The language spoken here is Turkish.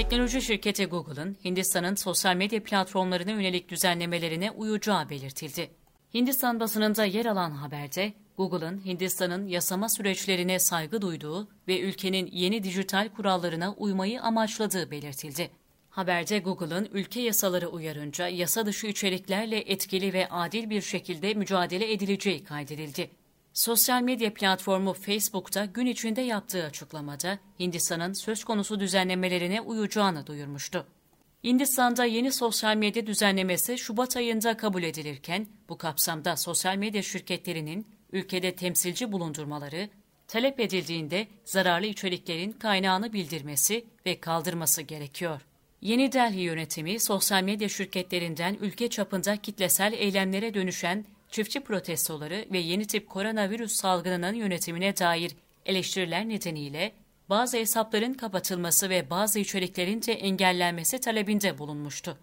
Teknoloji şirketi Google'ın Hindistan'ın sosyal medya platformlarına yönelik düzenlemelerine uyacağı belirtildi. Hindistan basınında yer alan haberde Google'ın Hindistan'ın yasama süreçlerine saygı duyduğu ve ülkenin yeni dijital kurallarına uymayı amaçladığı belirtildi. Haberde Google'ın ülke yasaları uyarınca yasa dışı içeriklerle etkili ve adil bir şekilde mücadele edileceği kaydedildi. Sosyal medya platformu Facebook'ta gün içinde yaptığı açıklamada Hindistan'ın söz konusu düzenlemelerine uyacağını duyurmuştu. Hindistan'da yeni sosyal medya düzenlemesi Şubat ayında kabul edilirken bu kapsamda sosyal medya şirketlerinin ülkede temsilci bulundurmaları, talep edildiğinde zararlı içeriklerin kaynağını bildirmesi ve kaldırması gerekiyor. Yeni Delhi yönetimi sosyal medya şirketlerinden ülke çapında kitlesel eylemlere dönüşen çiftçi protestoları ve yeni tip koronavirüs salgınının yönetimine dair eleştiriler nedeniyle bazı hesapların kapatılması ve bazı içeriklerin de engellenmesi talebinde bulunmuştu.